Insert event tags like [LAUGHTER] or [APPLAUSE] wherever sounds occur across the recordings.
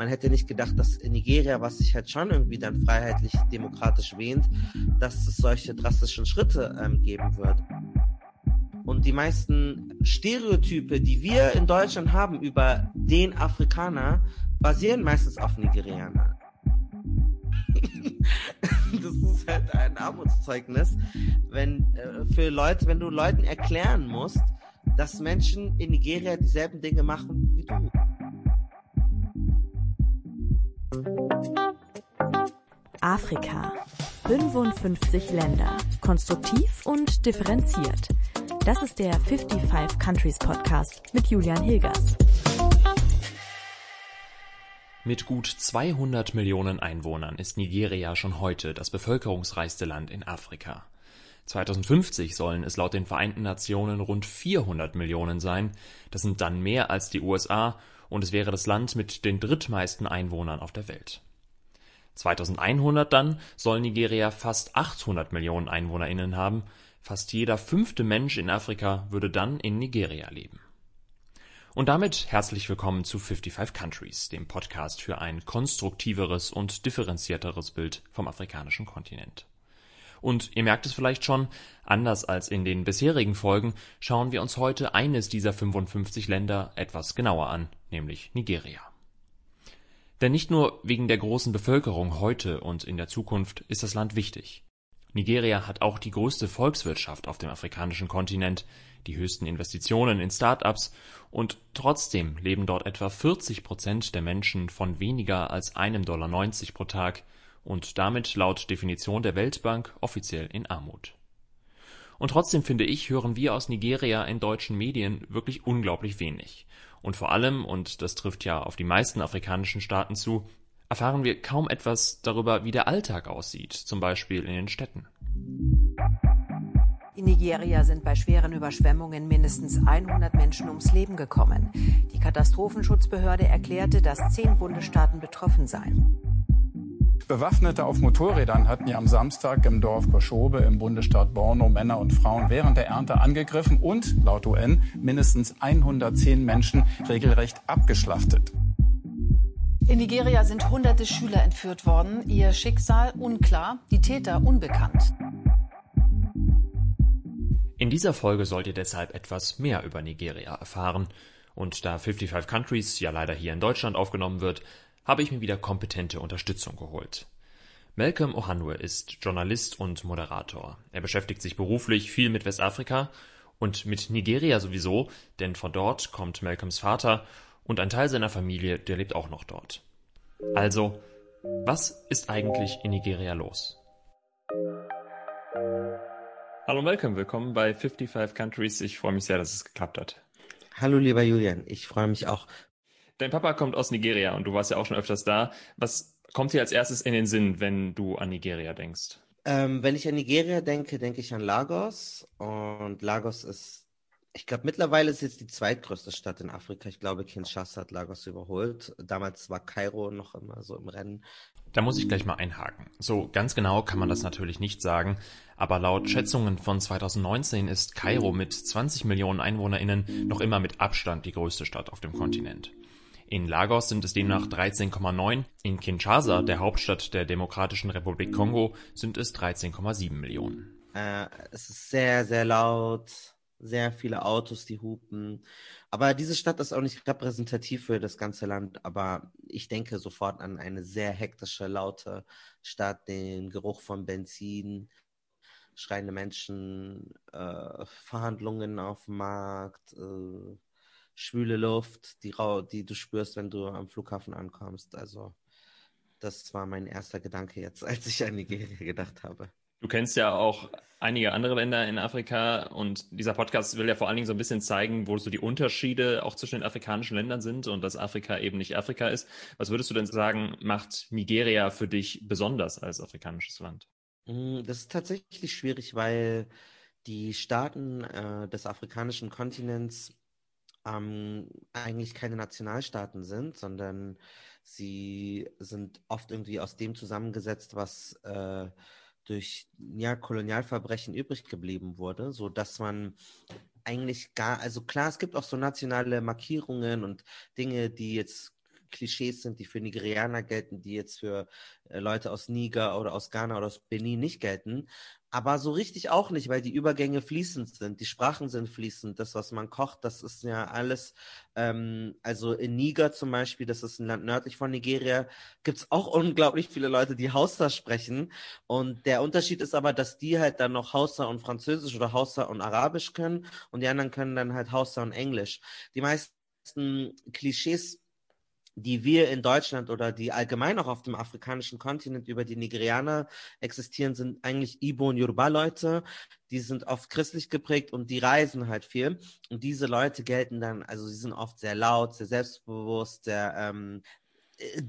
man hätte nicht gedacht, dass in Nigeria, was sich halt schon irgendwie dann freiheitlich demokratisch wähnt, dass es solche drastischen Schritte ähm, geben wird. Und die meisten Stereotype, die wir in Deutschland haben über den Afrikaner, basieren meistens auf Nigerianern. [LAUGHS] das ist halt ein Armutszeugnis, wenn äh, für Leute, wenn du Leuten erklären musst, dass Menschen in Nigeria dieselben Dinge machen wie du. Afrika. 55 Länder. Konstruktiv und differenziert. Das ist der 55 Countries Podcast mit Julian Hilgers. Mit gut 200 Millionen Einwohnern ist Nigeria schon heute das bevölkerungsreichste Land in Afrika. 2050 sollen es laut den Vereinten Nationen rund 400 Millionen sein. Das sind dann mehr als die USA und es wäre das Land mit den drittmeisten Einwohnern auf der Welt. 2100 dann soll Nigeria fast 800 Millionen EinwohnerInnen haben. Fast jeder fünfte Mensch in Afrika würde dann in Nigeria leben. Und damit herzlich willkommen zu 55 Countries, dem Podcast für ein konstruktiveres und differenzierteres Bild vom afrikanischen Kontinent. Und ihr merkt es vielleicht schon, anders als in den bisherigen Folgen schauen wir uns heute eines dieser 55 Länder etwas genauer an, nämlich Nigeria. Denn nicht nur wegen der großen Bevölkerung heute und in der Zukunft ist das Land wichtig. Nigeria hat auch die größte Volkswirtschaft auf dem afrikanischen Kontinent, die höchsten Investitionen in Start-ups und trotzdem leben dort etwa 40 Prozent der Menschen von weniger als einem Dollar 90 pro Tag und damit laut Definition der Weltbank offiziell in Armut. Und trotzdem finde ich, hören wir aus Nigeria in deutschen Medien wirklich unglaublich wenig. Und vor allem, und das trifft ja auf die meisten afrikanischen Staaten zu, erfahren wir kaum etwas darüber, wie der Alltag aussieht, zum Beispiel in den Städten. In Nigeria sind bei schweren Überschwemmungen mindestens 100 Menschen ums Leben gekommen. Die Katastrophenschutzbehörde erklärte, dass zehn Bundesstaaten betroffen seien. Bewaffnete auf Motorrädern hatten ja am Samstag im Dorf Koschobe im Bundesstaat Borno Männer und Frauen während der Ernte angegriffen und, laut UN, mindestens 110 Menschen regelrecht abgeschlachtet. In Nigeria sind hunderte Schüler entführt worden, ihr Schicksal unklar, die Täter unbekannt. In dieser Folge sollt ihr deshalb etwas mehr über Nigeria erfahren. Und da 55 Countries ja leider hier in Deutschland aufgenommen wird, habe ich mir wieder kompetente Unterstützung geholt. Malcolm Ohanwe ist Journalist und Moderator. Er beschäftigt sich beruflich viel mit Westafrika und mit Nigeria sowieso, denn von dort kommt Malcolms Vater und ein Teil seiner Familie, der lebt auch noch dort. Also, was ist eigentlich in Nigeria los? Hallo Malcolm, willkommen bei 55 Countries. Ich freue mich sehr, dass es geklappt hat. Hallo lieber Julian, ich freue mich auch. Dein Papa kommt aus Nigeria und du warst ja auch schon öfters da. Was kommt dir als erstes in den Sinn, wenn du an Nigeria denkst? Ähm, wenn ich an Nigeria denke, denke ich an Lagos. Und Lagos ist, ich glaube, mittlerweile ist jetzt die zweitgrößte Stadt in Afrika. Ich glaube, Kinshasa hat Lagos überholt. Damals war Kairo noch immer so im Rennen. Da muss ich gleich mal einhaken. So ganz genau kann man das natürlich nicht sagen, aber laut Schätzungen von 2019 ist Kairo mit 20 Millionen EinwohnerInnen noch immer mit Abstand die größte Stadt auf dem Kontinent. In Lagos sind es demnach 13,9, in Kinshasa, der Hauptstadt der Demokratischen Republik Kongo, sind es 13,7 Millionen. Äh, es ist sehr, sehr laut, sehr viele Autos, die hupen. Aber diese Stadt ist auch nicht repräsentativ für das ganze Land. Aber ich denke sofort an eine sehr hektische, laute Stadt, den Geruch von Benzin, schreiende Menschen, äh, Verhandlungen auf dem Markt, äh, schwüle Luft, die, die du spürst, wenn du am Flughafen ankommst. Also das war mein erster Gedanke jetzt, [LAUGHS] als ich an Nigeria gedacht habe. Du kennst ja auch einige andere Länder in Afrika und dieser Podcast will ja vor allen Dingen so ein bisschen zeigen, wo so die Unterschiede auch zwischen den afrikanischen Ländern sind und dass Afrika eben nicht Afrika ist. Was würdest du denn sagen, macht Nigeria für dich besonders als afrikanisches Land? Mm, das ist tatsächlich schwierig, weil die Staaten äh, des afrikanischen Kontinents ähm, eigentlich keine Nationalstaaten sind, sondern sie sind oft irgendwie aus dem zusammengesetzt, was äh, durch ja, Kolonialverbrechen übrig geblieben wurde, so dass man eigentlich gar, also klar, es gibt auch so nationale Markierungen und Dinge, die jetzt Klischees sind, die für Nigerianer gelten, die jetzt für äh, Leute aus Niger oder aus Ghana oder aus Benin nicht gelten. Aber so richtig auch nicht, weil die Übergänge fließend sind, die Sprachen sind fließend, das, was man kocht, das ist ja alles, ähm, also in Niger zum Beispiel, das ist ein Land nördlich von Nigeria, gibt's auch unglaublich viele Leute, die Hausa sprechen. Und der Unterschied ist aber, dass die halt dann noch Hausa und Französisch oder Hausa und Arabisch können und die anderen können dann halt Hausa und Englisch. Die meisten Klischees die wir in Deutschland oder die allgemein auch auf dem afrikanischen Kontinent über die Nigerianer existieren, sind eigentlich Ibo und Yoruba-Leute. Die sind oft christlich geprägt und die reisen halt viel. Und diese Leute gelten dann, also sie sind oft sehr laut, sehr selbstbewusst, sehr ähm,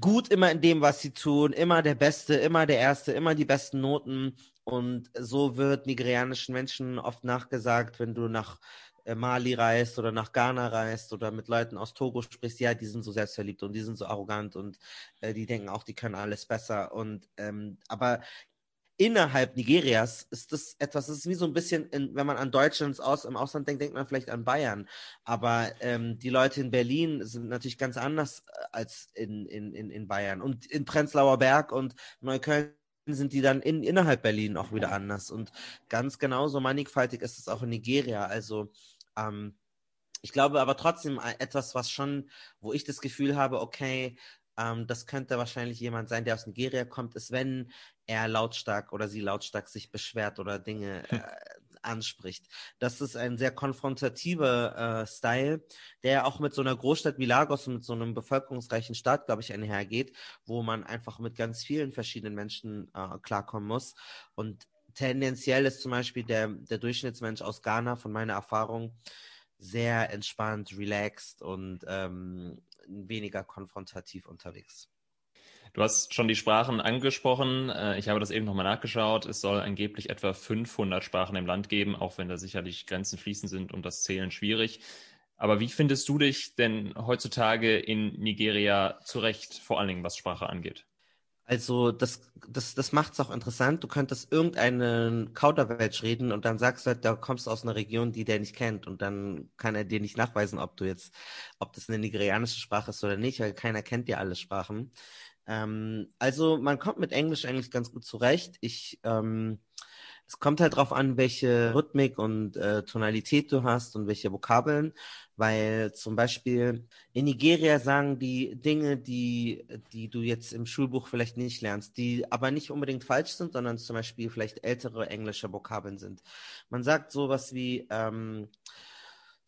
gut immer in dem, was sie tun, immer der Beste, immer der Erste, immer die besten Noten. Und so wird nigerianischen Menschen oft nachgesagt, wenn du nach Mali reist oder nach Ghana reist oder mit Leuten aus Togo sprichst, ja, die sind so selbstverliebt und die sind so arrogant und äh, die denken auch, die können alles besser. Und ähm, aber innerhalb Nigerias ist das etwas, das ist wie so ein bisschen, in, wenn man an Deutschland aus, im Ausland denkt, denkt man vielleicht an Bayern. Aber ähm, die Leute in Berlin sind natürlich ganz anders äh, als in, in, in, in Bayern. Und in Prenzlauer Berg und Neukölln sind die dann in, innerhalb Berlin auch wieder anders. Und ganz genauso mannigfaltig ist es auch in Nigeria. Also ähm, ich glaube aber trotzdem etwas, was schon, wo ich das Gefühl habe, okay, ähm, das könnte wahrscheinlich jemand sein, der aus Nigeria kommt, ist, wenn er lautstark oder sie lautstark sich beschwert oder Dinge hm. äh, anspricht. Das ist ein sehr konfrontativer äh, Style, der auch mit so einer Großstadt wie Lagos und mit so einem bevölkerungsreichen Staat, glaube ich, einhergeht, wo man einfach mit ganz vielen verschiedenen Menschen äh, klarkommen muss. Und tendenziell ist zum Beispiel der, der Durchschnittsmensch aus Ghana von meiner Erfahrung sehr entspannt, relaxed und ähm, weniger konfrontativ unterwegs. Du hast schon die Sprachen angesprochen. Äh, ich habe das eben nochmal nachgeschaut. Es soll angeblich etwa 500 Sprachen im Land geben, auch wenn da sicherlich Grenzen fließen sind und das Zählen schwierig. Aber wie findest du dich denn heutzutage in Nigeria zurecht, vor allen Dingen was Sprache angeht? Also das, das, das macht es auch interessant. Du könntest irgendeinen Kauderwelsch reden und dann sagst du halt, da kommst du aus einer Region, die der nicht kennt und dann kann er dir nicht nachweisen, ob du jetzt, ob das eine nigerianische Sprache ist oder nicht, weil keiner kennt ja alle Sprachen. Ähm, also man kommt mit Englisch eigentlich ganz gut zurecht. Ich ähm, es kommt halt drauf an, welche Rhythmik und äh, Tonalität du hast und welche Vokabeln, weil zum Beispiel in Nigeria sagen die Dinge, die, die du jetzt im Schulbuch vielleicht nicht lernst, die aber nicht unbedingt falsch sind, sondern zum Beispiel vielleicht ältere englische Vokabeln sind. Man sagt sowas wie, ähm,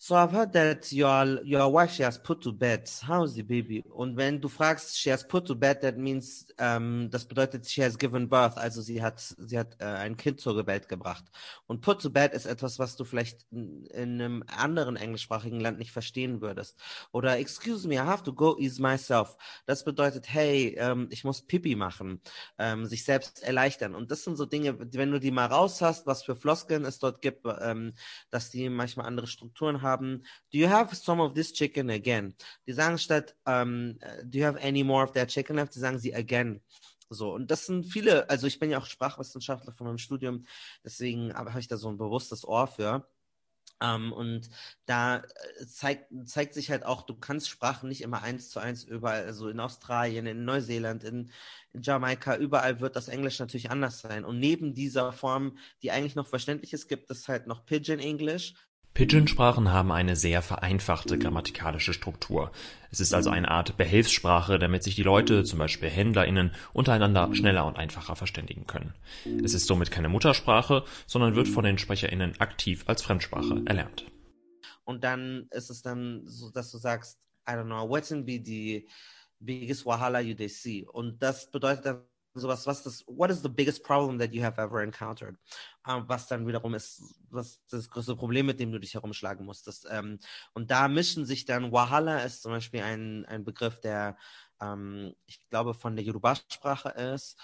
So I've heard that your your wife she has put to bed. How's the baby? Und wenn du fragst, she has put to bed, that means, ähm, das bedeutet, she has given birth. Also sie hat sie hat äh, ein Kind zur Welt gebracht. Und put to bed ist etwas, was du vielleicht in, in einem anderen englischsprachigen Land nicht verstehen würdest. Oder excuse me, I have to go ease myself. Das bedeutet, hey, ähm, ich muss Pipi machen, ähm, sich selbst erleichtern. Und das sind so Dinge, wenn du die mal raus hast, was für Floskeln es dort gibt, ähm, dass die manchmal andere Strukturen haben haben, do you have some of this chicken again? Die sagen statt, um, do you have any more of that chicken left? Die sagen sie again. So, und das sind viele, also ich bin ja auch Sprachwissenschaftler von meinem Studium, deswegen habe ich da so ein bewusstes Ohr für. Um, und da äh, zeigt, zeigt sich halt auch, du kannst Sprachen nicht immer eins zu eins überall, also in Australien, in Neuseeland, in, in Jamaika, überall wird das Englisch natürlich anders sein. Und neben dieser Form, die eigentlich noch verständlich ist, gibt es halt noch Pidgin English, Pidgin-Sprachen haben eine sehr vereinfachte grammatikalische Struktur. Es ist also eine Art Behelfssprache, damit sich die Leute, zum Beispiel HändlerInnen, untereinander schneller und einfacher verständigen können. Es ist somit keine Muttersprache, sondern wird von den SprecherInnen aktiv als Fremdsprache erlernt. Und dann ist es dann so, dass du sagst, I don't know, what's in be the biggest wahala you they see? Und das bedeutet dann sowas, was das, what is the biggest problem that you have ever encountered? Ähm, was dann wiederum ist, was das größte Problem, mit dem du dich herumschlagen musstest. Ähm, und da mischen sich dann, Wahala ist zum Beispiel ein, ein Begriff, der, ähm, ich glaube, von der Yoruba-Sprache ist.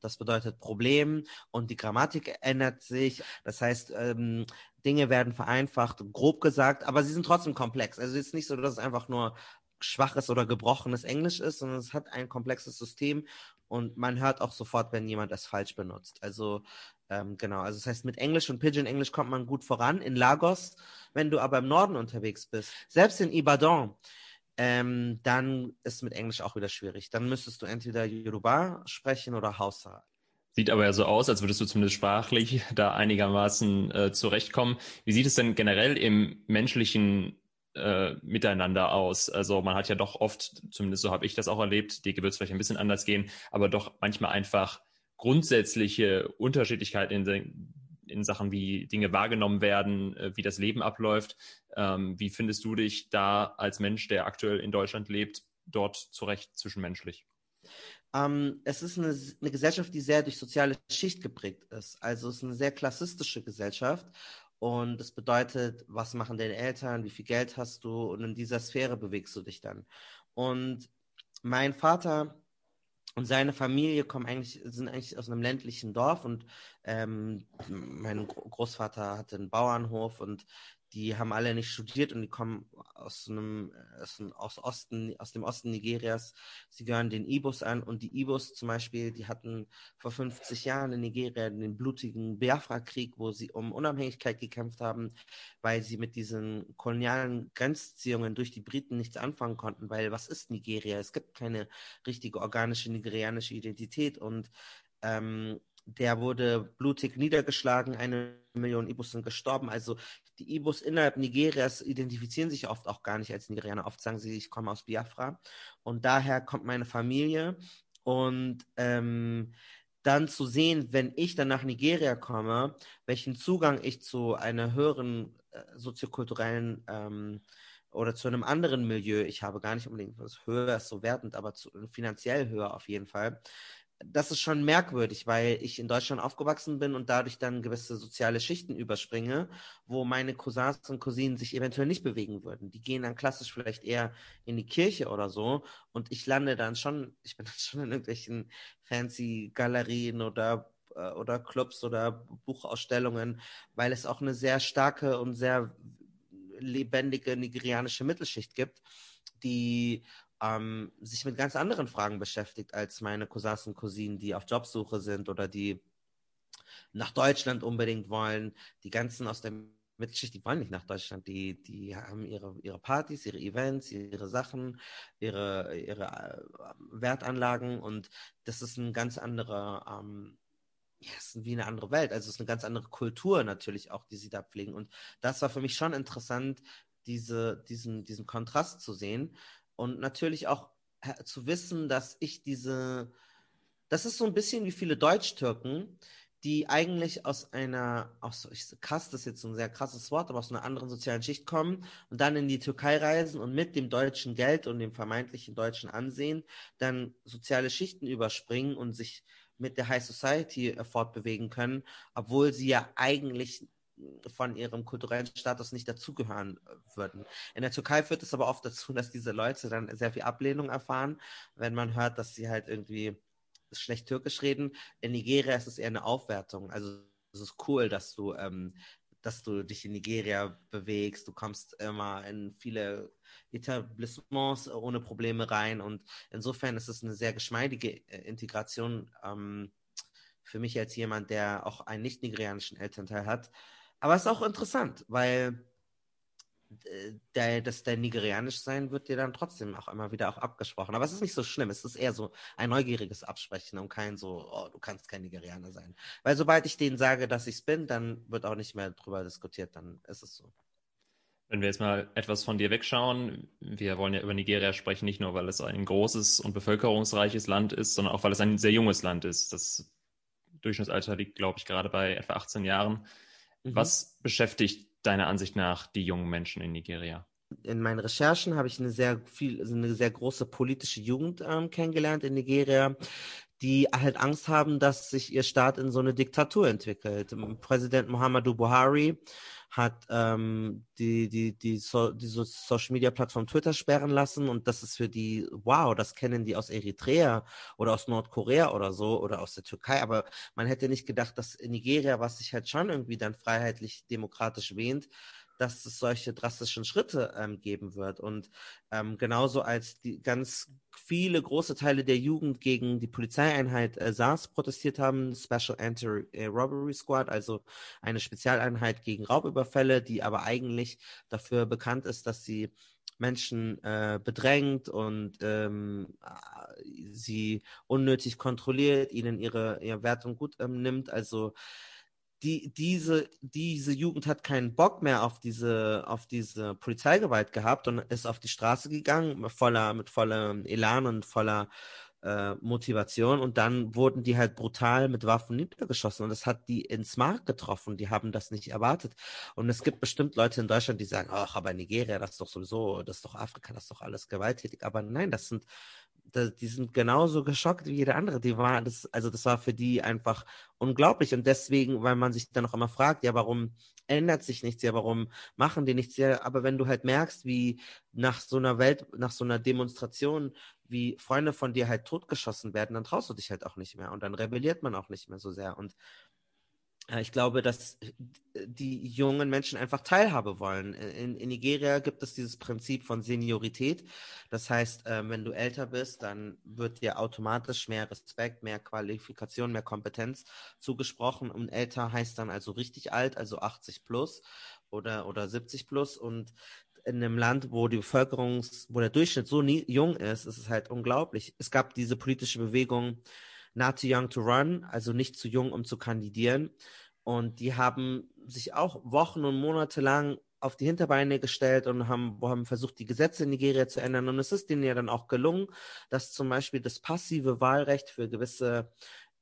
Das bedeutet Problem und die Grammatik ändert sich. Das heißt, ähm, Dinge werden vereinfacht, grob gesagt, aber sie sind trotzdem komplex. Also es ist nicht so, dass es einfach nur schwaches oder gebrochenes Englisch ist, sondern es hat ein komplexes System und man hört auch sofort, wenn jemand es falsch benutzt. Also ähm, genau, also das heißt, mit Englisch und Pidgin Englisch kommt man gut voran. In Lagos, wenn du aber im Norden unterwegs bist, selbst in Ibadan, ähm, dann ist mit Englisch auch wieder schwierig. Dann müsstest du entweder Yoruba sprechen oder Hausa. Sieht aber ja so aus, als würdest du zumindest sprachlich da einigermaßen äh, zurechtkommen. Wie sieht es denn generell im menschlichen äh, Miteinander aus? Also man hat ja doch oft, zumindest so habe ich das auch erlebt, die wird es vielleicht ein bisschen anders gehen, aber doch manchmal einfach grundsätzliche Unterschiedlichkeiten in, in Sachen, wie Dinge wahrgenommen werden, äh, wie das Leben abläuft. Ähm, wie findest du dich da als Mensch, der aktuell in Deutschland lebt, dort zurecht zwischenmenschlich? Ähm, es ist eine, eine, Gesellschaft, die sehr durch soziale Schicht geprägt ist. Also es ist eine sehr klassistische Gesellschaft. Und das bedeutet, was machen deine Eltern, wie viel Geld hast du? Und in dieser Sphäre bewegst du dich dann. Und mein Vater und seine Familie kommen eigentlich, sind eigentlich aus einem ländlichen Dorf. Und ähm, mein Großvater hatte einen Bauernhof und die haben alle nicht studiert und die kommen aus einem aus, aus Osten aus dem Osten Nigerias. Sie gehören den Ibos an und die Ibos zum Beispiel, die hatten vor 50 Jahren in Nigeria den blutigen Biafra-Krieg, wo sie um Unabhängigkeit gekämpft haben, weil sie mit diesen kolonialen Grenzziehungen durch die Briten nichts anfangen konnten. Weil was ist Nigeria? Es gibt keine richtige organische nigerianische Identität und ähm, der wurde blutig niedergeschlagen, eine Million Ibus sind gestorben. Also die Ibus innerhalb Nigerias identifizieren sich oft auch gar nicht als Nigerianer. Oft sagen sie, ich komme aus Biafra. Und daher kommt meine Familie. Und ähm, dann zu sehen, wenn ich dann nach Nigeria komme, welchen Zugang ich zu einer höheren äh, soziokulturellen ähm, oder zu einem anderen Milieu ich habe, gar nicht unbedingt was höher ist so wertend, aber zu, finanziell höher auf jeden Fall, das ist schon merkwürdig, weil ich in Deutschland aufgewachsen bin und dadurch dann gewisse soziale Schichten überspringe, wo meine Cousins und Cousinen sich eventuell nicht bewegen würden. Die gehen dann klassisch vielleicht eher in die Kirche oder so und ich lande dann schon, [LAUGHS] ich bin dann schon in irgendwelchen fancy Galerien oder äh, oder Clubs oder Buchausstellungen, weil es auch eine sehr starke und sehr lebendige nigerianische Mittelschicht gibt, die ähm, sich mit ganz anderen Fragen beschäftigt als meine Cousins und Cousinen, die auf Jobsuche sind oder die nach Deutschland unbedingt wollen. Die ganzen aus der Mittelschicht, die wollen nicht nach Deutschland. Die, die haben ihre, ihre Partys, ihre Events, ihre Sachen, ihre, ihre äh, Wertanlagen und das ist ein ganz anderer, ähm, ja, ist wie eine andere Welt. Also es ist eine ganz andere Kultur natürlich auch, die sie da pflegen. Und das war für mich schon interessant, diese, diesen, diesen Kontrast zu sehen. Und natürlich auch zu wissen, dass ich diese, das ist so ein bisschen wie viele Deutsch-Türken, die eigentlich aus einer, aus, ich, krass, das ist jetzt ein sehr krasses Wort, aber aus einer anderen sozialen Schicht kommen und dann in die Türkei reisen und mit dem deutschen Geld und dem vermeintlichen deutschen Ansehen dann soziale Schichten überspringen und sich mit der High Society äh, fortbewegen können, obwohl sie ja eigentlich von ihrem kulturellen Status nicht dazugehören äh, würden. In der Türkei führt es aber oft dazu, dass diese Leute dann sehr viel Ablehnung erfahren, wenn man hört, dass sie halt irgendwie schlecht Türkisch reden. In Nigeria ist es eher eine Aufwertung. Also es ist cool, dass du, ähm, dass du dich in Nigeria bewegst. Du kommst immer in viele Etablissements ohne Probleme rein und insofern ist es eine sehr geschmeidige äh, Integration ähm, für mich als jemand, der auch einen nicht nigerianischen Elternteil hat. Aber es ist auch interessant, weil äh, der, dass der nigerianisch sein wird dir dann trotzdem auch immer wieder auch abgesprochen. Aber es ist nicht so schlimm. Es ist eher so ein neugieriges Absprechen und kein so, oh, du kannst kein Nigerianer sein. Weil sobald ich denen sage, dass ich es bin, dann wird auch nicht mehr drüber diskutiert. Dann ist es so. Wenn wir jetzt mal etwas von dir wegschauen, wir wollen ja über Nigeria sprechen, nicht nur, weil es ein großes und bevölkerungsreiches Land ist, sondern auch, weil es ein sehr junges Land ist. Das Durchschnittsalter liegt, glaube ich, gerade bei etwa 18 Jahren. Mhm. Was beschäftigt deiner Ansicht nach die jungen Menschen in Nigeria? In meinen Recherchen habe ich eine sehr viel, also eine sehr große politische Jugend ähm, kennengelernt in Nigeria, die halt Angst haben, dass sich ihr Staat in so eine Diktatur entwickelt. Präsident Muhammadu Buhari hat ähm, die, die, die, so, die Social Media Plattform Twitter sperren lassen und das ist für die, wow, das kennen die aus Eritrea oder aus Nordkorea oder so oder aus der Türkei, aber man hätte nicht gedacht, dass Nigeria, was sich halt schon irgendwie dann freiheitlich demokratisch wähnt, dass es solche drastischen Schritte ähm, geben wird. Und ähm, genauso als die ganz viele große Teile der Jugend gegen die Polizeieinheit äh, SARS protestiert haben, Special Anti-Robbery Squad, also eine Spezialeinheit gegen Raubüberfälle, die aber eigentlich dafür bekannt ist, dass sie Menschen äh, bedrängt und ähm, sie unnötig kontrolliert, ihnen ihre, ihre Wertung gut ähm, nimmt. Also die, diese, diese Jugend hat keinen Bock mehr auf diese, auf diese Polizeigewalt gehabt und ist auf die Straße gegangen, voller, mit vollem Elan und voller äh, Motivation und dann wurden die halt brutal mit Waffen niedergeschossen und das hat die ins Mark getroffen. Die haben das nicht erwartet. Und es gibt bestimmt Leute in Deutschland, die sagen, ach, aber Nigeria, das ist doch sowieso, das ist doch Afrika, das ist doch alles gewalttätig. Aber nein, das sind die sind genauso geschockt wie jeder andere. Die war das, also das war für die einfach unglaublich. Und deswegen, weil man sich dann auch immer fragt, ja, warum ändert sich nichts, ja, warum machen die nichts, ja, aber wenn du halt merkst, wie nach so einer Welt, nach so einer Demonstration, wie Freunde von dir halt totgeschossen werden, dann traust du dich halt auch nicht mehr und dann rebelliert man auch nicht mehr so sehr. Und ich glaube, dass die jungen Menschen einfach Teilhabe wollen. In, in, Nigeria gibt es dieses Prinzip von Seniorität. Das heißt, äh, wenn du älter bist, dann wird dir automatisch mehr Respekt, mehr Qualifikation, mehr Kompetenz zugesprochen. Und älter heißt dann also richtig alt, also 80 plus oder, oder 70 plus. Und in einem Land, wo die Bevölkerungs, wo der Durchschnitt so nie, jung ist, ist es halt unglaublich. Es gab diese politische Bewegung Not Too Young to Run, also nicht zu jung, um zu kandidieren. Und die haben sich auch Wochen und Monate lang auf die Hinterbeine gestellt und haben, haben versucht, die Gesetze in Nigeria zu ändern. Und es ist denen ja dann auch gelungen, dass zum Beispiel das passive Wahlrecht für gewisse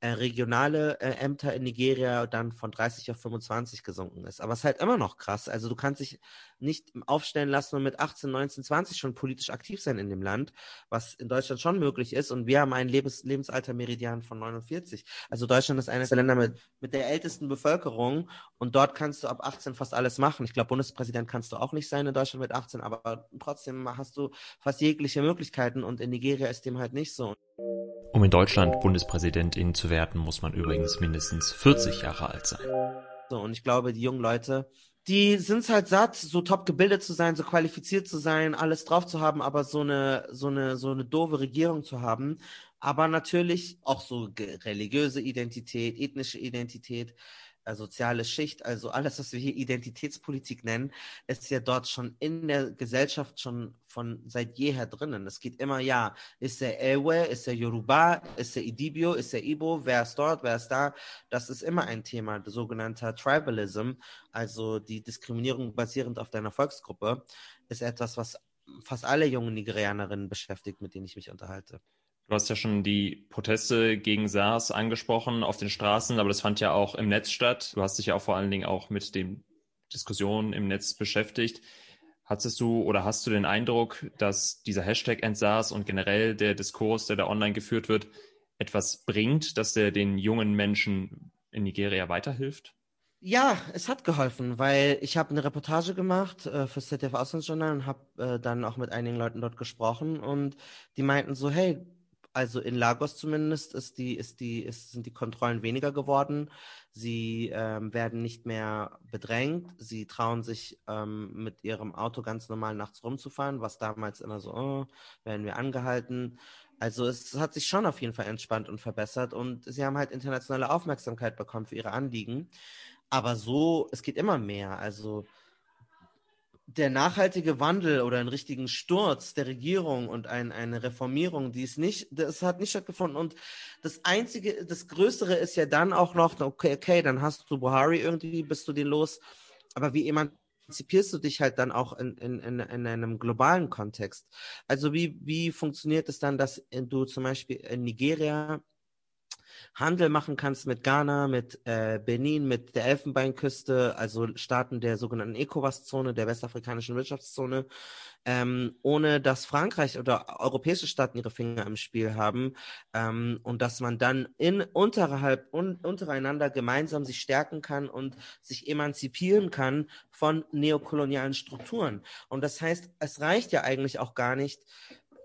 äh, regionale äh, Ämter in Nigeria dann von 30 auf 25 gesunken ist. Aber es ist halt immer noch krass. Also du kannst dich nicht aufstellen lassen und mit 18, 19, 20 schon politisch aktiv sein in dem Land, was in Deutschland schon möglich ist. Und wir haben einen Lebens Lebensalter-Meridian von 49. Also Deutschland ist eines der Länder mit, mit der ältesten Bevölkerung und dort kannst du ab 18 fast alles machen. Ich glaube, Bundespräsident kannst du auch nicht sein in Deutschland mit 18, aber trotzdem hast du fast jegliche Möglichkeiten und in Nigeria ist dem halt nicht so. Um in Deutschland Bundespräsidentin zu werden, muss man übrigens mindestens 40 Jahre alt sein. So, und ich glaube, die jungen Leute, die sind halt satt, so top gebildet zu sein, so qualifiziert zu sein, alles drauf zu haben, aber so eine, so eine, so eine doofe Regierung zu haben. Aber natürlich auch so religiöse Identität, ethnische Identität. Äh, soziale Schicht, also alles, was wir hier Identitätspolitik nennen, ist ja dort schon in der Gesellschaft schon von seit jeher drinnen. Es geht immer, ja, ist der Ewe, ist der Yoruba, ist der Idibio, ist der Ibo, wer ist dort, wer ist da? Das ist immer ein Thema, sogenannter Tribalism, also die Diskriminierung basierend auf deiner Volksgruppe, ist etwas, was fast alle jungen Nigerianerinnen beschäftigt, mit denen ich mich unterhalte. Du hast ja schon die Proteste gegen SARS angesprochen auf den Straßen, aber das fand ja auch im Netz statt. Du hast dich ja auch vor allen Dingen auch mit den Diskussionen im Netz beschäftigt. Hattest du oder hast du den Eindruck, dass dieser Hashtag EndSARS und generell der Diskurs, der da online geführt wird, etwas bringt, dass der den jungen Menschen in Nigeria weiterhilft? Ja, es hat geholfen, weil ich habe eine Reportage gemacht äh, für ZDF Auslandsjournal und habe äh, dann auch mit einigen Leuten dort gesprochen und die meinten so, hey, also in Lagos zumindest ist die, ist die, ist, sind die Kontrollen weniger geworden. Sie ähm, werden nicht mehr bedrängt. Sie trauen sich ähm, mit ihrem Auto ganz normal nachts rumzufahren, was damals immer so, oh, werden wir angehalten. Also es hat sich schon auf jeden Fall entspannt und verbessert und sie haben halt internationale Aufmerksamkeit bekommen für ihre Anliegen. Aber so, es geht immer mehr. Also der nachhaltige Wandel oder einen richtigen Sturz der Regierung und ein, eine Reformierung, die ist nicht, das hat nicht stattgefunden. Und das einzige, das Größere ist ja dann auch noch, okay, okay, dann hast du Buhari irgendwie, bist du den los. Aber wie emanzipierst du dich halt dann auch in, in, in, in einem globalen Kontext? Also wie, wie funktioniert es dann, dass du zum Beispiel in Nigeria Handel machen kannst mit Ghana, mit äh, Benin, mit der Elfenbeinküste, also Staaten der sogenannten ECOWAS-Zone, der westafrikanischen Wirtschaftszone, ähm, ohne dass Frankreich oder europäische Staaten ihre Finger im Spiel haben ähm, und dass man dann in unterhalb un, untereinander gemeinsam sich stärken kann und sich emanzipieren kann von neokolonialen Strukturen. Und das heißt, es reicht ja eigentlich auch gar nicht,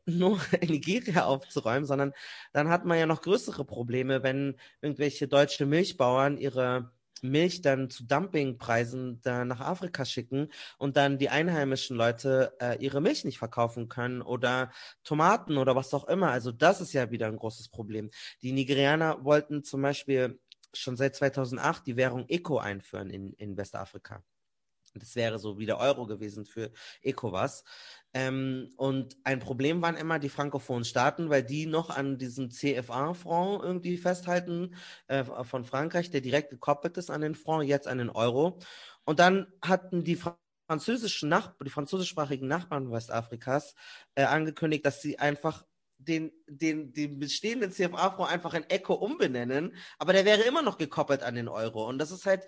nur [LAUGHS] Nigeria aufzuräumen, sondern dann hat man ja noch größere Probleme, wenn irgendwelche deutsche Milchbauern ihre Milch dann zu Dumpingpreisen da nach Afrika schicken und dann die einheimischen Leute äh, ihre Milch nicht verkaufen können oder Tomaten oder was auch immer. Also das ist ja wieder ein großes Problem. Die Nigerianer wollten zum Beispiel schon seit 2008 die Währung Eco einführen in, in Westafrika. Das wäre so wie der Euro gewesen für ECOWAS. Ähm, und ein Problem waren immer die frankophonen Staaten, weil die noch an diesem CFA-Franc irgendwie festhalten äh, von Frankreich, der direkt gekoppelt ist an den Franc, jetzt an den Euro. Und dann hatten die französischen Nach die französischsprachigen Nachbarn Westafrikas äh, angekündigt, dass sie einfach den, den, den bestehenden CFA-Fonds einfach in Echo umbenennen, aber der wäre immer noch gekoppelt an den Euro. Und das ist halt,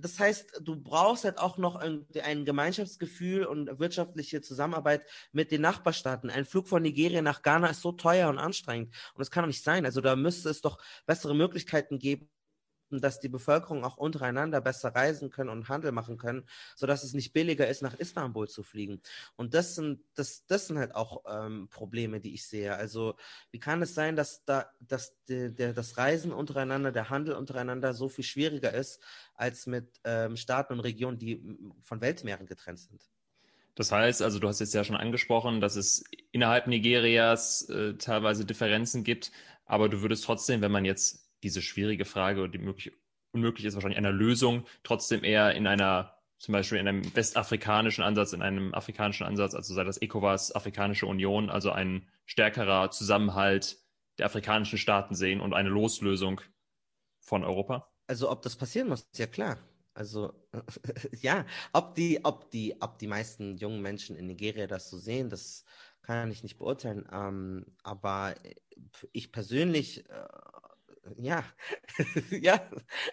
das heißt, du brauchst halt auch noch ein, ein, Gemeinschaftsgefühl und wirtschaftliche Zusammenarbeit mit den Nachbarstaaten. Ein Flug von Nigeria nach Ghana ist so teuer und anstrengend. Und das kann doch nicht sein. Also da müsste es doch bessere Möglichkeiten geben, dass die Bevölkerung auch untereinander besser reisen können und Handel machen können, sodass es nicht billiger ist, nach Istanbul zu fliegen. Und das sind, das, das sind halt auch ähm, Probleme, die ich sehe. Also wie kann es sein, dass da, dass de, der, das Reisen untereinander, der Handel untereinander so viel schwieriger ist, als mit ähm, Staaten und Regionen, die von Weltmeeren getrennt sind? Das heißt, also du hast jetzt ja schon angesprochen, dass es innerhalb Nigerias äh, teilweise Differenzen gibt, aber du würdest trotzdem, wenn man jetzt diese schwierige Frage und die möglich, unmöglich ist wahrscheinlich einer Lösung, trotzdem eher in einer, zum Beispiel in einem westafrikanischen Ansatz, in einem afrikanischen Ansatz, also sei das ECOWAS, Afrikanische Union, also ein stärkerer Zusammenhalt der afrikanischen Staaten sehen und eine Loslösung von Europa? Also ob das passieren muss, ist ja klar. Also [LAUGHS] ja, ob die, ob die, ob die meisten jungen Menschen in Nigeria das so sehen, das kann ich nicht beurteilen. Ähm, aber ich persönlich äh, ja, [LAUGHS] ja,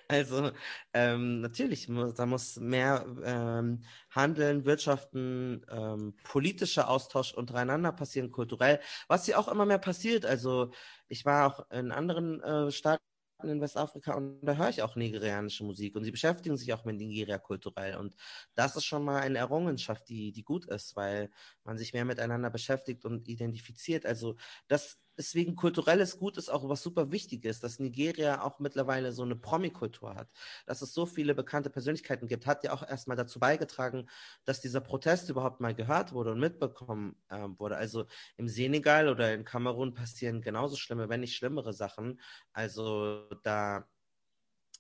also ähm, natürlich, da muss mehr ähm, Handeln, Wirtschaften, ähm, politischer Austausch untereinander passieren, kulturell, was ja auch immer mehr passiert. Also ich war auch in anderen äh, Staaten in Westafrika und da höre ich auch nigerianische Musik und sie beschäftigen sich auch mit Nigeria kulturell und das ist schon mal eine Errungenschaft, die, die gut ist, weil man sich mehr miteinander beschäftigt und identifiziert. Also das deswegen kulturelles Gut ist auch was super Wichtiges, dass Nigeria auch mittlerweile so eine Promi-Kultur hat, dass es so viele bekannte Persönlichkeiten gibt, hat ja auch erstmal dazu beigetragen, dass dieser Protest überhaupt mal gehört wurde und mitbekommen äh, wurde. Also im Senegal oder in Kamerun passieren genauso schlimme, wenn nicht schlimmere Sachen. Also da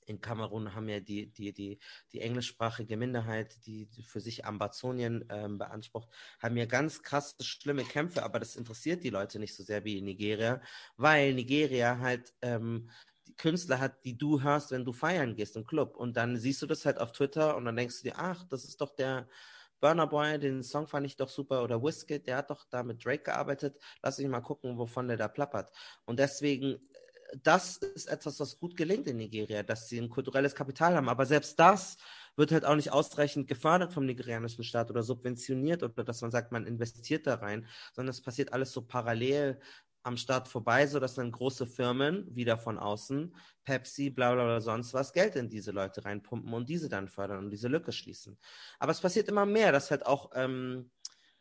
in Kamerun haben ja die, die, die, die englischsprachige Minderheit, die für sich Ambazonien ähm, beansprucht, haben ja ganz krasse, schlimme Kämpfe, aber das interessiert die Leute nicht so sehr wie in Nigeria, weil Nigeria halt ähm, Künstler hat, die du hörst, wenn du feiern gehst im Club. Und dann siehst du das halt auf Twitter und dann denkst du dir, ach, das ist doch der Burner Boy, den Song fand ich doch super. Oder Wizkid, der hat doch da mit Drake gearbeitet. Lass mich mal gucken, wovon der da plappert. Und deswegen das ist etwas, was gut gelingt in Nigeria, dass sie ein kulturelles Kapital haben. Aber selbst das wird halt auch nicht ausreichend gefördert vom nigerianischen Staat oder subventioniert oder dass man sagt, man investiert da rein, sondern es passiert alles so parallel am Staat vorbei, sodass dann große Firmen wieder von außen, Pepsi, bla bla oder sonst was, Geld in diese Leute reinpumpen und diese dann fördern und diese Lücke schließen. Aber es passiert immer mehr, dass halt auch ähm,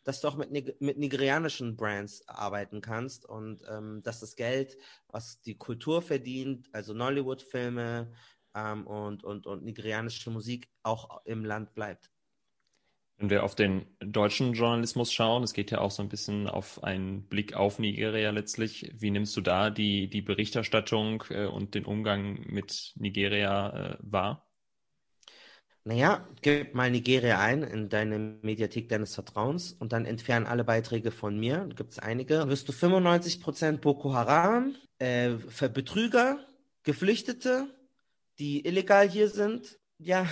dass du auch mit, mit nigerianischen Brands arbeiten kannst und ähm, dass das Geld, was die Kultur verdient, also Nollywood-Filme ähm, und, und, und nigerianische Musik auch im Land bleibt. Wenn wir auf den deutschen Journalismus schauen, es geht ja auch so ein bisschen auf einen Blick auf Nigeria letztlich. Wie nimmst du da die, die Berichterstattung äh, und den Umgang mit Nigeria äh, wahr? Naja, gib mal Nigeria ein in deine Mediathek deines Vertrauens und dann entfernen alle Beiträge von mir. Gibt es einige. Wirst du 95% Boko Haram, äh, Betrüger, Geflüchtete, die illegal hier sind, ja,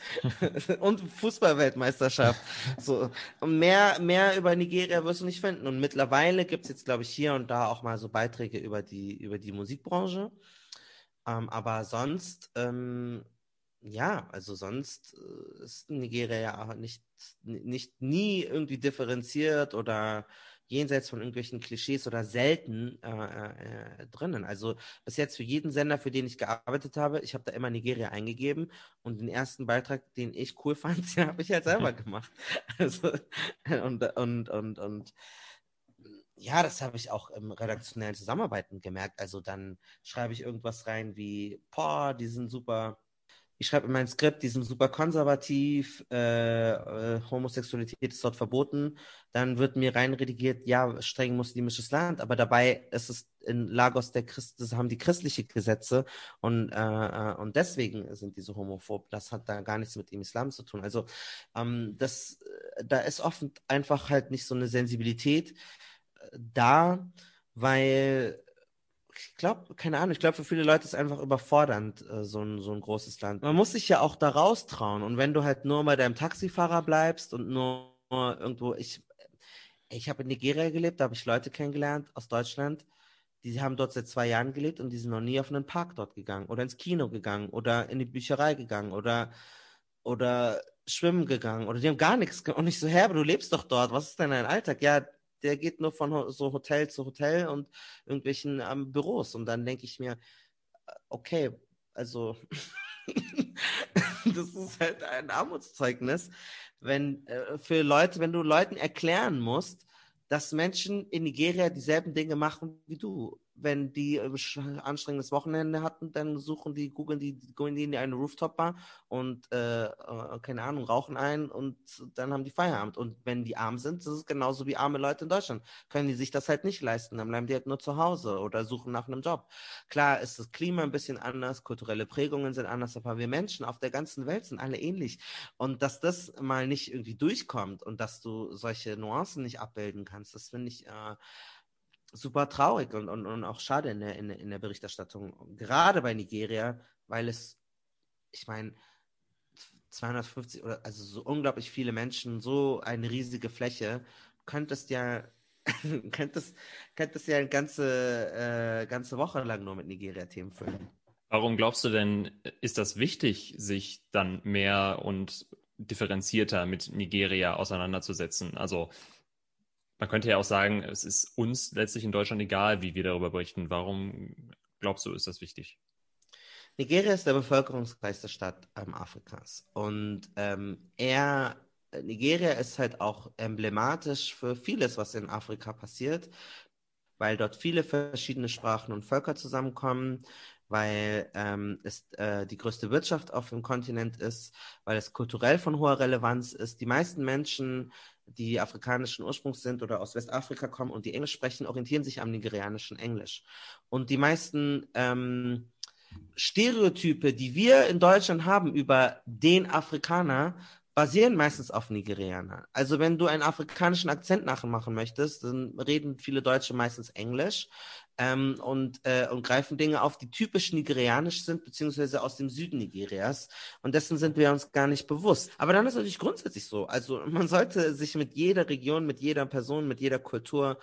[LAUGHS] und Fußballweltmeisterschaft. So. Und mehr, mehr über Nigeria wirst du nicht finden. Und mittlerweile gibt es jetzt, glaube ich, hier und da auch mal so Beiträge über die, über die Musikbranche. Ähm, aber sonst ähm, ja, also sonst äh, ist Nigeria ja nicht, nicht nie irgendwie differenziert oder jenseits von irgendwelchen Klischees oder selten äh, äh, drinnen. Also bis jetzt für jeden Sender, für den ich gearbeitet habe, ich habe da immer Nigeria eingegeben und den ersten Beitrag, den ich cool [LAUGHS] fand, den habe ich halt selber gemacht. [LAUGHS] Also und und und und ja, das habe ich auch im redaktionellen Zusammenarbeiten gemerkt. Also dann schreibe ich irgendwas rein wie, boah, die sind super ich schreibe in mein Skript, die sind super konservativ, äh, äh, Homosexualität ist dort verboten, dann wird mir reinredigiert, ja, streng muslimisches Land, aber dabei ist es in Lagos der Christ, das haben die christliche Gesetze und, äh, äh, und deswegen sind die so homophob. Das hat da gar nichts mit dem Islam zu tun. Also ähm, das, da ist oft einfach halt nicht so eine Sensibilität äh, da, weil ich glaube, keine Ahnung, ich glaube, für viele Leute ist es einfach überfordernd, äh, so, ein, so ein großes Land. Man muss sich ja auch da raustrauen. Und wenn du halt nur bei deinem Taxifahrer bleibst und nur irgendwo, ich, ich habe in Nigeria gelebt, da habe ich Leute kennengelernt aus Deutschland, die haben dort seit zwei Jahren gelebt und die sind noch nie auf einen Park dort gegangen oder ins Kino gegangen oder in die Bücherei gegangen oder, oder schwimmen gegangen oder die haben gar nichts und ich so, hä, aber du lebst doch dort, was ist denn dein Alltag? Ja, der geht nur von so Hotel zu Hotel und irgendwelchen ähm, Büros. Und dann denke ich mir, äh, okay, also [LAUGHS] das ist halt ein Armutszeugnis, wenn äh, für Leute, wenn du Leuten erklären musst, dass Menschen in Nigeria dieselben Dinge machen wie du wenn die ein äh, anstrengendes Wochenende hatten, dann suchen die, googeln die, gehen die in eine Rooftop-Bar und, äh, äh, keine Ahnung, rauchen ein und dann haben die Feierabend. Und wenn die arm sind, das ist genauso wie arme Leute in Deutschland. Können die sich das halt nicht leisten, dann bleiben die halt nur zu Hause oder suchen nach einem Job. Klar ist das Klima ein bisschen anders, kulturelle Prägungen sind anders, aber wir Menschen auf der ganzen Welt sind alle ähnlich. Und dass das mal nicht irgendwie durchkommt und dass du solche Nuancen nicht abbilden kannst, das finde ich, äh, super traurig und, und, und auch schade in der, in, in der Berichterstattung, gerade bei Nigeria, weil es, ich meine, 250 oder also so unglaublich viele Menschen, so eine riesige Fläche, könntest ja [LAUGHS] könntest, könntest ja eine ganze, äh, ganze Woche lang nur mit Nigeria-Themen füllen. Warum glaubst du denn, ist das wichtig, sich dann mehr und differenzierter mit Nigeria auseinanderzusetzen? Also man könnte ja auch sagen, es ist uns letztlich in Deutschland egal, wie wir darüber berichten. Warum glaubst du, ist das wichtig? Nigeria ist der bevölkerungsreichste Staat ähm, Afrikas. Und ähm, er, Nigeria ist halt auch emblematisch für vieles, was in Afrika passiert, weil dort viele verschiedene Sprachen und Völker zusammenkommen, weil ähm, es äh, die größte Wirtschaft auf dem Kontinent ist, weil es kulturell von hoher Relevanz ist. Die meisten Menschen die afrikanischen Ursprungs sind oder aus Westafrika kommen und die Englisch sprechen, orientieren sich am nigerianischen Englisch. Und die meisten ähm, Stereotype, die wir in Deutschland haben über den Afrikaner, basieren meistens auf Nigerianer. Also wenn du einen afrikanischen Akzent nachmachen möchtest, dann reden viele Deutsche meistens Englisch ähm, und, äh, und greifen Dinge auf, die typisch nigerianisch sind, beziehungsweise aus dem Süden Nigerias. Und dessen sind wir uns gar nicht bewusst. Aber dann ist es natürlich grundsätzlich so. Also man sollte sich mit jeder Region, mit jeder Person, mit jeder Kultur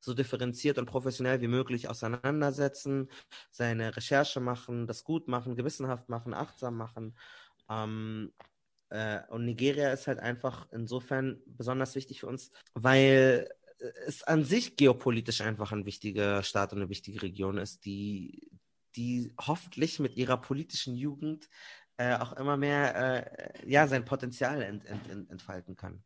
so differenziert und professionell wie möglich auseinandersetzen, seine Recherche machen, das gut machen, gewissenhaft machen, achtsam machen. Ähm, äh, und Nigeria ist halt einfach insofern besonders wichtig für uns, weil es an sich geopolitisch einfach ein wichtiger Staat und eine wichtige Region ist, die, die hoffentlich mit ihrer politischen Jugend äh, auch immer mehr äh, ja, sein Potenzial ent, ent, ent, entfalten kann.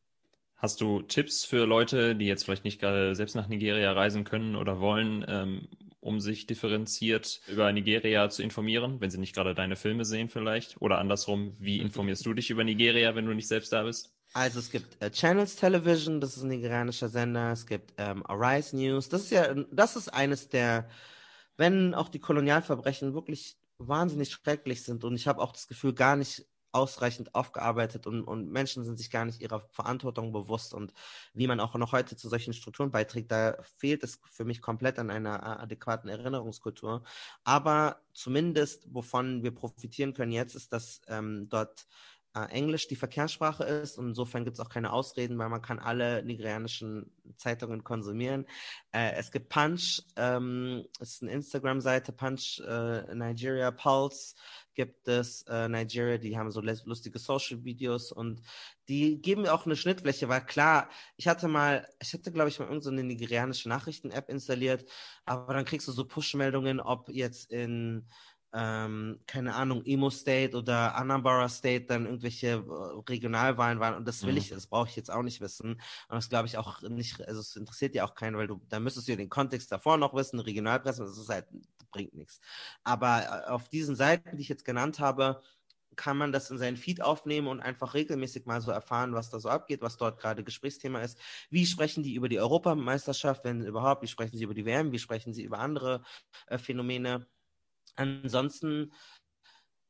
Hast du Tipps für Leute, die jetzt vielleicht nicht gerade selbst nach Nigeria reisen können oder wollen, ähm, um sich differenziert über Nigeria zu informieren, wenn sie nicht gerade deine Filme sehen vielleicht? Oder andersrum, wie informierst du dich über Nigeria, wenn du nicht selbst da bist? Also es gibt äh, Channels Television, das ist ein nigerianischer Sender, es gibt ähm, Arise News, das ist ja, das ist eines der, wenn auch die Kolonialverbrechen wirklich wahnsinnig schrecklich sind und ich habe auch das Gefühl, gar nicht ausreichend aufgearbeitet und, und Menschen sind sich gar nicht ihrer Verantwortung bewusst und wie man auch noch heute zu solchen Strukturen beiträgt, da fehlt es für mich komplett an einer äh, adäquaten Erinnerungskultur. Aber zumindest, wovon wir profitieren können jetzt, ist, dass ähm, dort Englisch die Verkehrssprache ist und insofern gibt es auch keine Ausreden, weil man kann alle nigerianischen Zeitungen konsumieren. Äh, es gibt Punch, ähm, ist eine Instagram-Seite, Punch äh, Nigeria Pulse gibt es äh, Nigeria, die haben so lustige Social-Videos und die geben mir auch eine Schnittfläche, weil klar, ich hatte mal, ich hatte glaube ich mal irgendeine so nigerianische Nachrichten-App installiert, aber dann kriegst du so Push-Meldungen, ob jetzt in ähm, keine Ahnung, Imo State oder Anambra State dann irgendwelche äh, Regionalwahlen waren und das will mhm. ich, das brauche ich jetzt auch nicht wissen. Und das glaube ich auch nicht, also es interessiert ja auch keinen, weil du, da müsstest du ja den Kontext davor noch wissen, Regionalpresse, das ist halt, bringt nichts. Aber äh, auf diesen Seiten, die ich jetzt genannt habe, kann man das in seinen Feed aufnehmen und einfach regelmäßig mal so erfahren, was da so abgeht, was dort gerade Gesprächsthema ist. Wie sprechen die über die Europameisterschaft, wenn überhaupt? Wie sprechen sie über die WM? Wie sprechen sie über andere äh, Phänomene? Ansonsten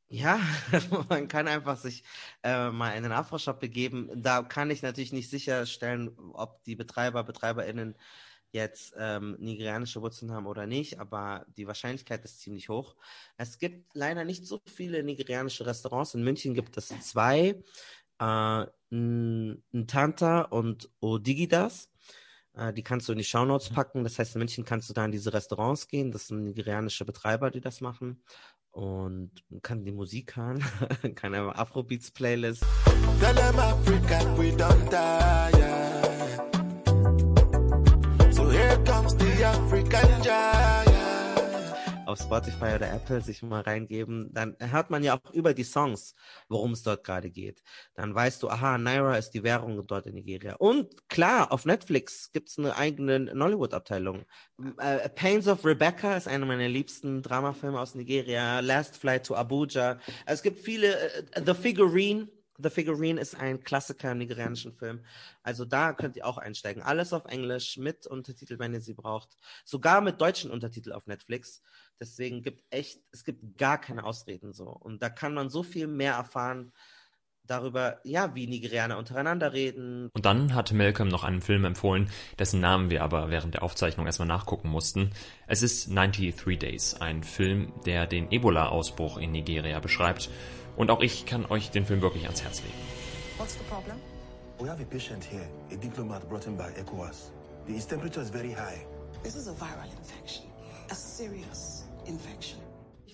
ja, [LAUGHS] man kann einfach sich äh, mal in den Afro-Shop begeben. Da kann ich natürlich nicht sicherstellen, ob die Betreiber, BetreiberInnen jetzt ähm, nigerianische Wurzeln haben oder nicht, aber die Wahrscheinlichkeit ist ziemlich hoch. Es gibt leider nicht so viele nigerianische Restaurants. In München gibt es zwei, äh, Ntanta und Odigidas. Äh, die kannst du in die Shownotes packen. Das heißt, in München kannst du da in diese Restaurants gehen. Das sind nigerianische Betreiber, die das machen. Und man kann die Musik hören, [LAUGHS] kann einfach Afrobeats-Playlist. Tell them Africa, we don't die. Auf Spotify oder Apple sich mal reingeben, dann hört man ja auch über die Songs, worum es dort gerade geht. Dann weißt du, aha, Naira ist die Währung dort in Nigeria. Und klar, auf Netflix gibt es eine eigene Nollywood-Abteilung. Äh, Pains of Rebecca ist einer meiner liebsten Dramafilme aus Nigeria. Last Flight to Abuja. Also es gibt viele, uh, The Figurine The Figurine ist ein Klassiker im nigerianischen Film. Also da könnt ihr auch einsteigen. Alles auf Englisch mit Untertitel, wenn ihr sie braucht. Sogar mit deutschen Untertitel auf Netflix. Deswegen gibt echt, es gibt gar keine Ausreden so. Und da kann man so viel mehr erfahren darüber, ja, wie Nigerianer untereinander reden. Und dann hat Malcolm noch einen Film empfohlen, dessen Namen wir aber während der Aufzeichnung erstmal nachgucken mussten. Es ist 93 Days, ein Film, der den Ebola-Ausbruch in Nigeria beschreibt und auch ich kann euch den Film wirklich ans Herz legen. What's the problem? We have a patient here, a diplomat brought in by ECOWAS. His temperature is very high. This is a viral infection, a serious infection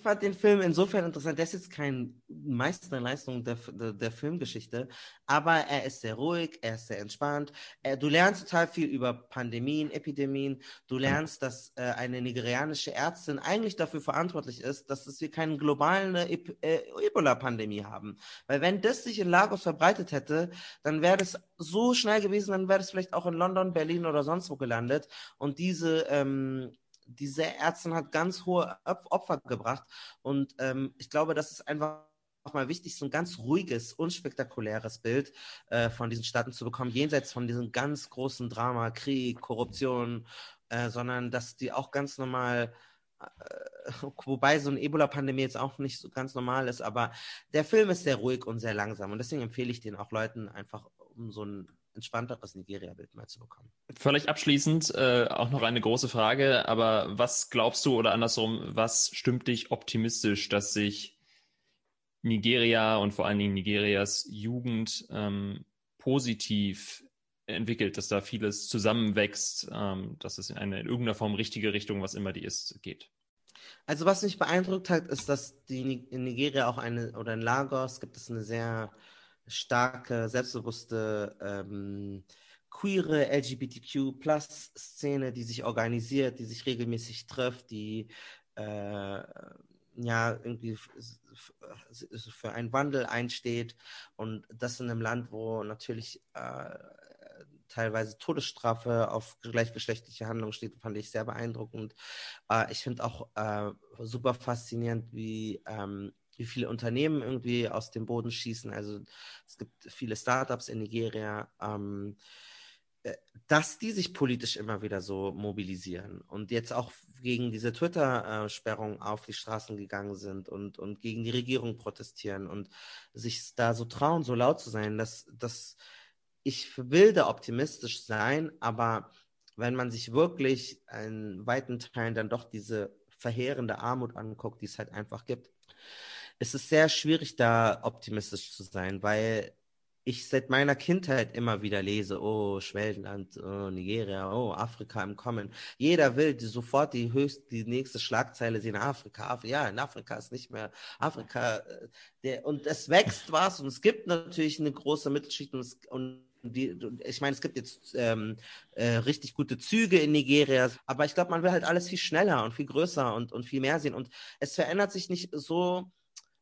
fand den Film insofern interessant. Der ist jetzt kein Meisterleistung der, der, der, Filmgeschichte, aber er ist sehr ruhig, er ist sehr entspannt. Er, du lernst total viel über Pandemien, Epidemien. Du lernst, dass äh, eine nigerianische Ärztin eigentlich dafür verantwortlich ist, dass wir keine globale e äh, Ebola-Pandemie haben. Weil wenn das sich in Lagos verbreitet hätte, dann wäre das so schnell gewesen, dann wäre das vielleicht auch in London, Berlin oder sonst wo gelandet. Und diese ähm, diese Ärztin hat ganz hohe Opfer gebracht. Und ähm, ich glaube, das ist einfach mal wichtig, so ein ganz ruhiges, unspektakuläres Bild äh, von diesen Staaten zu bekommen, jenseits von diesem ganz großen Drama, Krieg, Korruption, äh, sondern dass die auch ganz normal äh, [LAUGHS] wobei so eine Ebola-Pandemie jetzt auch nicht so ganz normal ist, aber der Film ist sehr ruhig und sehr langsam und deswegen empfehle ich den auch Leuten einfach, um so ein entspannteres Nigeria-Bild mal zu bekommen. Völlig abschließend äh, auch noch eine große Frage, aber was glaubst du oder andersrum, was stimmt dich optimistisch, dass sich Nigeria und vor allen Dingen Nigerias Jugend ähm, positiv entwickelt, dass da vieles zusammenwächst, ähm, dass es in eine in irgendeiner Form richtige Richtung, was immer die ist, geht? Also was mich beeindruckt hat, ist, dass die in Nigeria auch eine oder in Lagos gibt es eine sehr starke, selbstbewusste, ähm, queere LGBTQ-Plus-Szene, die sich organisiert, die sich regelmäßig trifft, die äh, ja irgendwie für einen Wandel einsteht und das in einem Land, wo natürlich äh, teilweise Todesstrafe auf gleichgeschlechtliche Handlungen steht, fand ich sehr beeindruckend. Äh, ich finde auch äh, super faszinierend, wie ähm, wie viele Unternehmen irgendwie aus dem Boden schießen. Also es gibt viele Startups in Nigeria, ähm, äh, dass die sich politisch immer wieder so mobilisieren und jetzt auch gegen diese Twitter-Sperrung auf die Straßen gegangen sind und, und gegen die Regierung protestieren und sich da so trauen, so laut zu sein, dass, dass ich will da optimistisch sein, aber wenn man sich wirklich in weiten Teilen dann doch diese verheerende Armut anguckt, die es halt einfach gibt, es ist sehr schwierig, da optimistisch zu sein, weil ich seit meiner Kindheit immer wieder lese, oh, Schwellenland, oh, Nigeria, oh, Afrika im Kommen. Jeder will die, sofort die höchste, die nächste Schlagzeile sehen, Afrika, Afrika, ja, in Afrika ist nicht mehr Afrika, äh, der, und es wächst was und es gibt natürlich eine große Mittelschicht und, es, und die, ich meine, es gibt jetzt ähm, äh, richtig gute Züge in Nigeria, aber ich glaube, man will halt alles viel schneller und viel größer und, und viel mehr sehen und es verändert sich nicht so,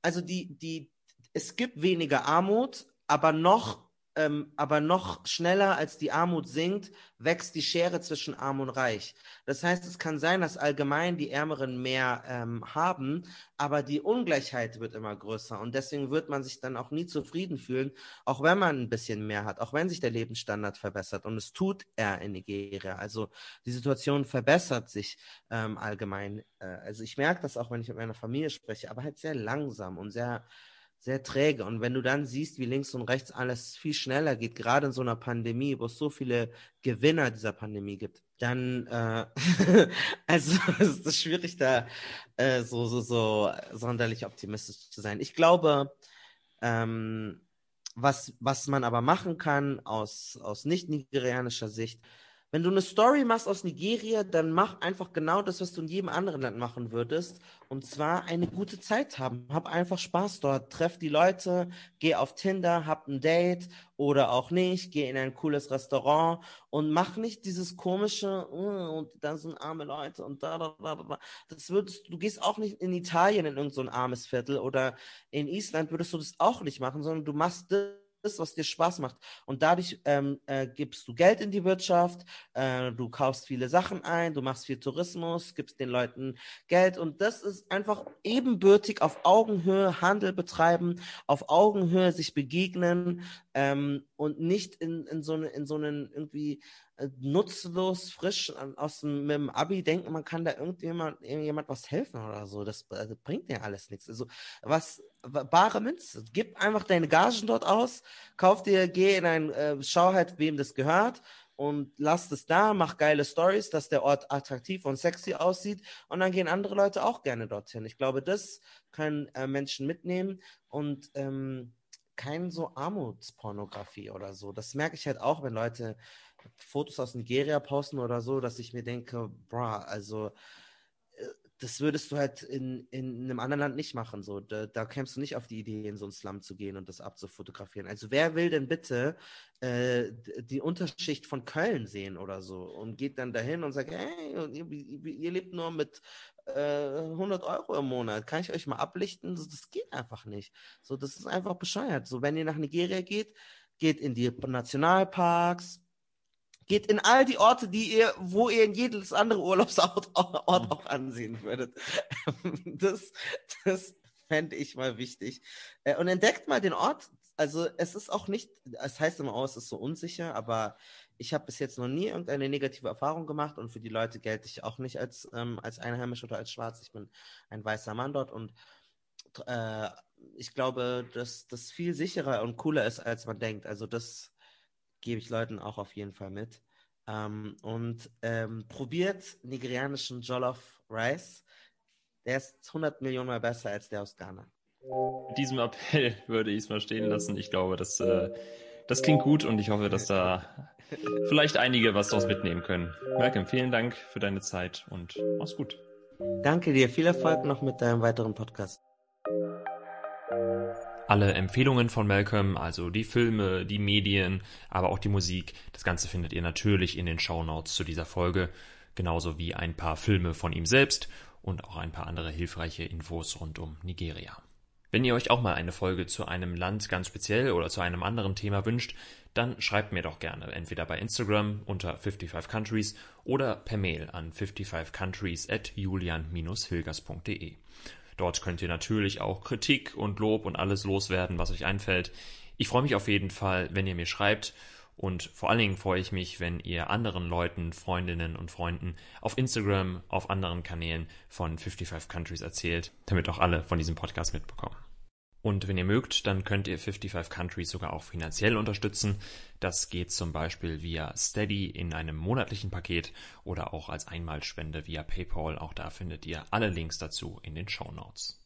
also die, die, es gibt weniger Armut, aber noch ähm, aber noch schneller als die Armut sinkt, wächst die Schere zwischen Arm und Reich. Das heißt, es kann sein, dass allgemein die Ärmeren mehr ähm, haben, aber die Ungleichheit wird immer größer und deswegen wird man sich dann auch nie zufrieden fühlen, auch wenn man ein bisschen mehr hat, auch wenn sich der Lebensstandard verbessert und es tut er in Nigeria. Also die Situation verbessert sich ähm, allgemein. Äh, also ich merke das auch, wenn ich mit meiner Familie spreche, aber halt sehr langsam und sehr sehr träge. Und wenn du dann siehst, wie links und rechts alles viel schneller geht, gerade in so einer Pandemie, wo es so viele Gewinner dieser Pandemie gibt, dann, äh, [LAUGHS] also [LAUGHS] es ist schwierig, da äh, so, so, so sonderlich optimistisch zu sein. Ich glaube, ähm, was, was man aber machen kann aus, aus nicht-nigerianischer Sicht, wenn du eine Story machst aus Nigeria, dann mach einfach genau das, was du in jedem anderen Land machen würdest. Und zwar eine gute Zeit haben. Hab einfach Spaß dort. Treff die Leute, geh auf Tinder, hab ein Date oder auch nicht, geh in ein cooles Restaurant und mach nicht dieses komische, uh, und da sind arme Leute und da, da, da, da. Das würdest, du gehst auch nicht in Italien in irgendein so armes Viertel oder in Island würdest du das auch nicht machen, sondern du machst das ist, was dir Spaß macht. Und dadurch ähm, äh, gibst du Geld in die Wirtschaft, äh, du kaufst viele Sachen ein, du machst viel Tourismus, gibst den Leuten Geld und das ist einfach ebenbürtig auf Augenhöhe Handel betreiben, auf Augenhöhe sich begegnen ähm, und nicht in, in, so, eine, in so einen irgendwie äh, nutzlos, frisch aus dem, mit dem Abi denken, man kann da irgendjemand, irgendjemand was helfen oder so. Das, das also bringt ja alles nichts. Also was bare Münze. Gib einfach deine Gagen dort aus, kauf dir, geh in ein, äh, schau halt, wem das gehört und lass es da, mach geile Stories, dass der Ort attraktiv und sexy aussieht und dann gehen andere Leute auch gerne dorthin. Ich glaube, das können äh, Menschen mitnehmen und ähm, kein so Armutspornografie oder so. Das merke ich halt auch, wenn Leute Fotos aus Nigeria posten oder so, dass ich mir denke, bra, also das würdest du halt in, in einem anderen Land nicht machen. So. Da, da kämst du nicht auf die Idee, in so einen Slum zu gehen und das abzufotografieren. Also wer will denn bitte äh, die Unterschicht von Köln sehen oder so und geht dann dahin und sagt, hey, ihr, ihr lebt nur mit äh, 100 Euro im Monat, kann ich euch mal ablichten? Das, das geht einfach nicht. So, das ist einfach bescheuert. So, wenn ihr nach Nigeria geht, geht in die Nationalparks, Geht in all die Orte, die ihr, wo ihr in jedes andere Urlaubsort [LAUGHS] Ort auch ansehen würdet. [LAUGHS] Das, das fände ich mal wichtig. Äh, und entdeckt mal den Ort. Also es ist auch nicht, es heißt immer, oh, es ist so unsicher, aber ich habe bis jetzt noch nie irgendeine negative Erfahrung gemacht und für die Leute gelte ich auch nicht als, ähm, als Einheimisch oder als Schwarz. Ich bin ein weißer Mann dort und äh, ich glaube, dass das viel sicherer und cooler ist, als man denkt. Also das gebe ich Leuten auch auf jeden Fall mit. Ähm, und ähm, probiert nigerianischen Jollof Rice. Der ist 100 Millionen Mal besser als der aus Ghana. Mit diesem Appell [LAUGHS] würde ich es mal stehen lassen. Ich glaube, das, äh, das klingt gut und ich hoffe, dass da vielleicht einige was daraus mitnehmen können. Malcolm, vielen Dank für deine Zeit und mach's gut. Danke dir. Viel Erfolg noch mit deinem weiteren Podcast. Alle Empfehlungen von Malcolm, also die Filme, die Medien, aber auch die Musik, das Ganze findet ihr natürlich in den Show Notes zu dieser Folge, genauso wie ein paar Filme von ihm selbst und auch ein paar andere hilfreiche Infos rund um Nigeria. Wenn ihr euch auch mal eine Folge zu einem Land ganz speziell oder zu einem anderen Thema wünscht, dann schreibt mir doch gerne entweder bei Instagram unter 55 Countries oder per Mail an 55countries at julian-hilgers.de. Dort könnt ihr natürlich auch Kritik und Lob und alles loswerden, was euch einfällt. Ich freue mich auf jeden Fall, wenn ihr mir schreibt. Und vor allen Dingen freue ich mich, wenn ihr anderen Leuten, Freundinnen und Freunden auf Instagram, auf anderen Kanälen von 55 Countries erzählt, damit auch alle von diesem Podcast mitbekommen. Und wenn ihr mögt, dann könnt ihr 55 Countries sogar auch finanziell unterstützen. Das geht zum Beispiel via Steady in einem monatlichen Paket oder auch als Einmalspende via PayPal. Auch da findet ihr alle Links dazu in den Show Notes.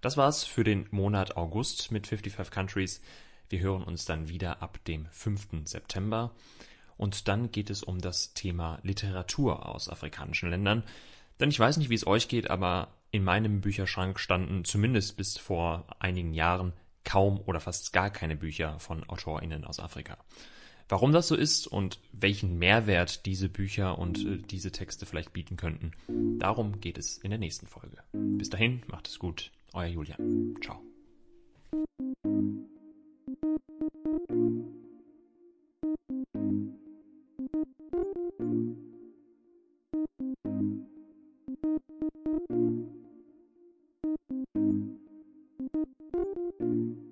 Das war's für den Monat August mit 55 Countries. Wir hören uns dann wieder ab dem 5. September. Und dann geht es um das Thema Literatur aus afrikanischen Ländern. Denn ich weiß nicht, wie es euch geht, aber in meinem Bücherschrank standen zumindest bis vor einigen Jahren kaum oder fast gar keine Bücher von AutorInnen aus Afrika. Warum das so ist und welchen Mehrwert diese Bücher und äh, diese Texte vielleicht bieten könnten, darum geht es in der nächsten Folge. Bis dahin, macht es gut, euer Julian. Ciao. Thank you. you